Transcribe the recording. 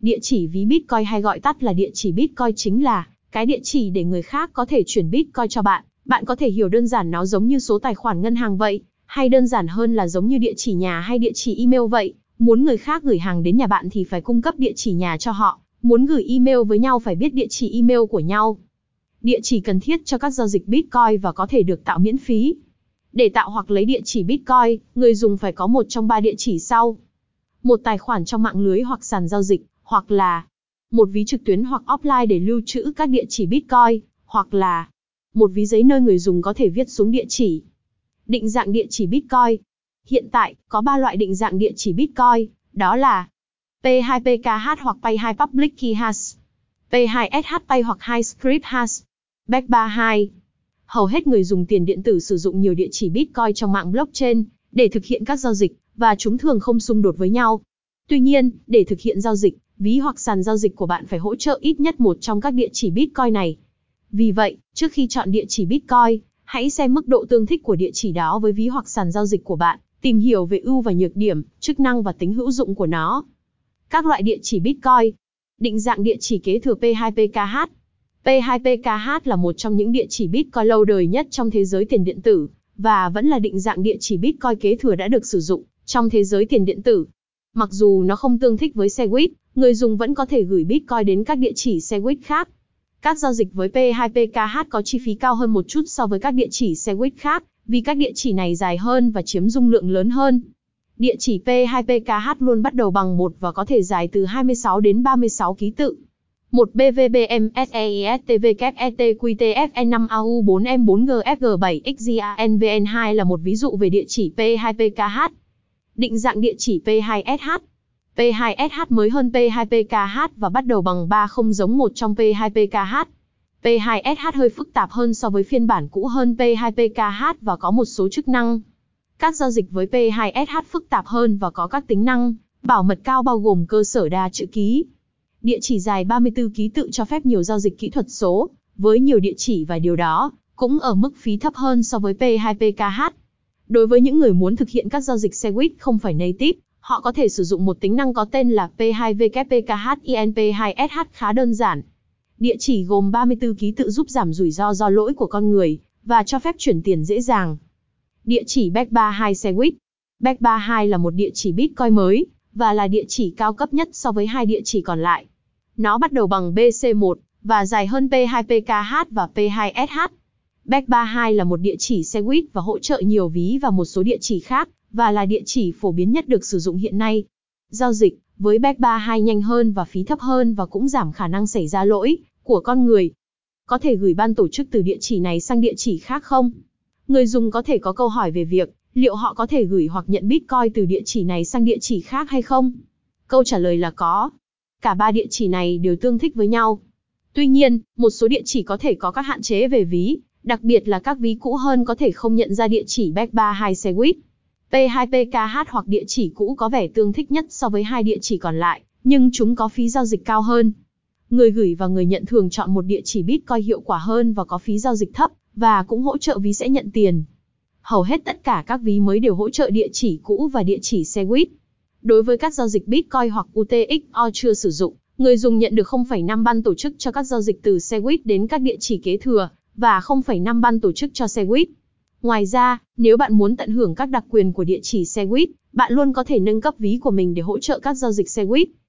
Địa chỉ ví Bitcoin hay gọi tắt là địa chỉ Bitcoin chính là cái địa chỉ để người khác có thể chuyển Bitcoin cho bạn. Bạn có thể hiểu đơn giản nó giống như số tài khoản ngân hàng vậy, hay đơn giản hơn là giống như địa chỉ nhà hay địa chỉ email vậy. Muốn người khác gửi hàng đến nhà bạn thì phải cung cấp địa chỉ nhà cho họ, muốn gửi email với nhau phải biết địa chỉ email của nhau. Địa chỉ cần thiết cho các giao dịch Bitcoin và có thể được tạo miễn phí. Để tạo hoặc lấy địa chỉ Bitcoin, người dùng phải có một trong ba địa chỉ sau. Một tài khoản trong mạng lưới hoặc sàn giao dịch, hoặc là một ví trực tuyến hoặc offline để lưu trữ các địa chỉ Bitcoin, hoặc là một ví giấy nơi người dùng có thể viết xuống địa chỉ. Định dạng địa chỉ Bitcoin. Hiện tại, có 3 loại định dạng địa chỉ Bitcoin, đó là P2PKH hoặc Pay2 Public Key Hash, P2SH Pay hoặc 2 Script Hash, BEC32. Hầu hết người dùng tiền điện tử sử dụng nhiều địa chỉ Bitcoin trong mạng blockchain để thực hiện các giao dịch, và chúng thường không xung đột với nhau. Tuy nhiên, để thực hiện giao dịch, ví hoặc sàn giao dịch của bạn phải hỗ trợ ít nhất một trong các địa chỉ Bitcoin này. Vì vậy, trước khi chọn địa chỉ Bitcoin, hãy xem mức độ tương thích của địa chỉ đó với ví hoặc sàn giao dịch của bạn, tìm hiểu về ưu và nhược điểm, chức năng và tính hữu dụng của nó. Các loại địa chỉ Bitcoin. Định dạng địa chỉ kế thừa P2PKH. P2PKH là một trong những địa chỉ Bitcoin lâu đời nhất trong thế giới tiền điện tử, và vẫn là định dạng địa chỉ Bitcoin kế thừa đã được sử dụng trong thế giới tiền điện tử. Mặc dù nó không tương thích với Segwit, người dùng vẫn có thể gửi Bitcoin đến các địa chỉ Segwit khác. Các giao dịch với P2PKH có chi phí cao hơn một chút so với các địa chỉ Segwit khác, vì các địa chỉ này dài hơn và chiếm dung lượng lớn hơn. Địa chỉ P2PKH luôn bắt đầu bằng 1 và có thể dài từ 26 đến 36 ký tự. 1 BVBM SEISTVKFETQTFN5AU4M4GFG7XGANVN2 là một ví dụ về địa chỉ P2PKH. Định dạng địa chỉ P2SH. P2SH mới hơn P2PKH và bắt đầu bằng 3 không giống một trong P2PKH. P2SH hơi phức tạp hơn so với phiên bản cũ hơn P2PKH và có một số chức năng. Các giao dịch với P2SH phức tạp hơn và có các tính năng bảo mật cao bao gồm cơ sở đa chữ ký. Địa chỉ dài 34 ký tự cho phép nhiều giao dịch kỹ thuật số, với nhiều địa chỉ và điều đó cũng ở mức phí thấp hơn so với P2PKH. Đối với những người muốn thực hiện các giao dịch Segwit không phải native, họ có thể sử dụng một tính năng có tên là p2wpkhinp2sh khá đơn giản. Địa chỉ gồm 34 ký tự giúp giảm rủi ro do lỗi của con người, và cho phép chuyển tiền dễ dàng. Địa chỉ BEC32 Segwit BEC32 là một địa chỉ Bitcoin mới, và là địa chỉ cao cấp nhất so với hai địa chỉ còn lại. Nó bắt đầu bằng BC1, và dài hơn P2PKH và P2SH. BEC32 là một địa chỉ Segwit và hỗ trợ nhiều ví và một số địa chỉ khác, và là địa chỉ phổ biến nhất được sử dụng hiện nay. Giao dịch với BEC32 nhanh hơn và phí thấp hơn và cũng giảm khả năng xảy ra lỗi của con người. Có thể gửi ban tổ chức từ địa chỉ này sang địa chỉ khác không? Người dùng có thể có câu hỏi về việc liệu họ có thể gửi hoặc nhận Bitcoin từ địa chỉ này sang địa chỉ khác hay không? Câu trả lời là có. Cả ba địa chỉ này đều tương thích với nhau. Tuy nhiên, một số địa chỉ có thể có các hạn chế về ví, đặc biệt là các ví cũ hơn có thể không nhận ra địa chỉ Back 32 Segwit. P2PKH hoặc địa chỉ cũ có vẻ tương thích nhất so với hai địa chỉ còn lại, nhưng chúng có phí giao dịch cao hơn. Người gửi và người nhận thường chọn một địa chỉ Bitcoin hiệu quả hơn và có phí giao dịch thấp, và cũng hỗ trợ ví sẽ nhận tiền. Hầu hết tất cả các ví mới đều hỗ trợ địa chỉ cũ và địa chỉ Segwit. Đối với các giao dịch Bitcoin hoặc UTXO chưa sử dụng, người dùng nhận được 0,5 ban tổ chức cho các giao dịch từ Segwit đến các địa chỉ kế thừa, và 0,5 ban tổ chức cho Segwit. Ngoài ra, nếu bạn muốn tận hưởng các đặc quyền của địa chỉ Segwit, bạn luôn có thể nâng cấp ví của mình để hỗ trợ các giao dịch Segwit.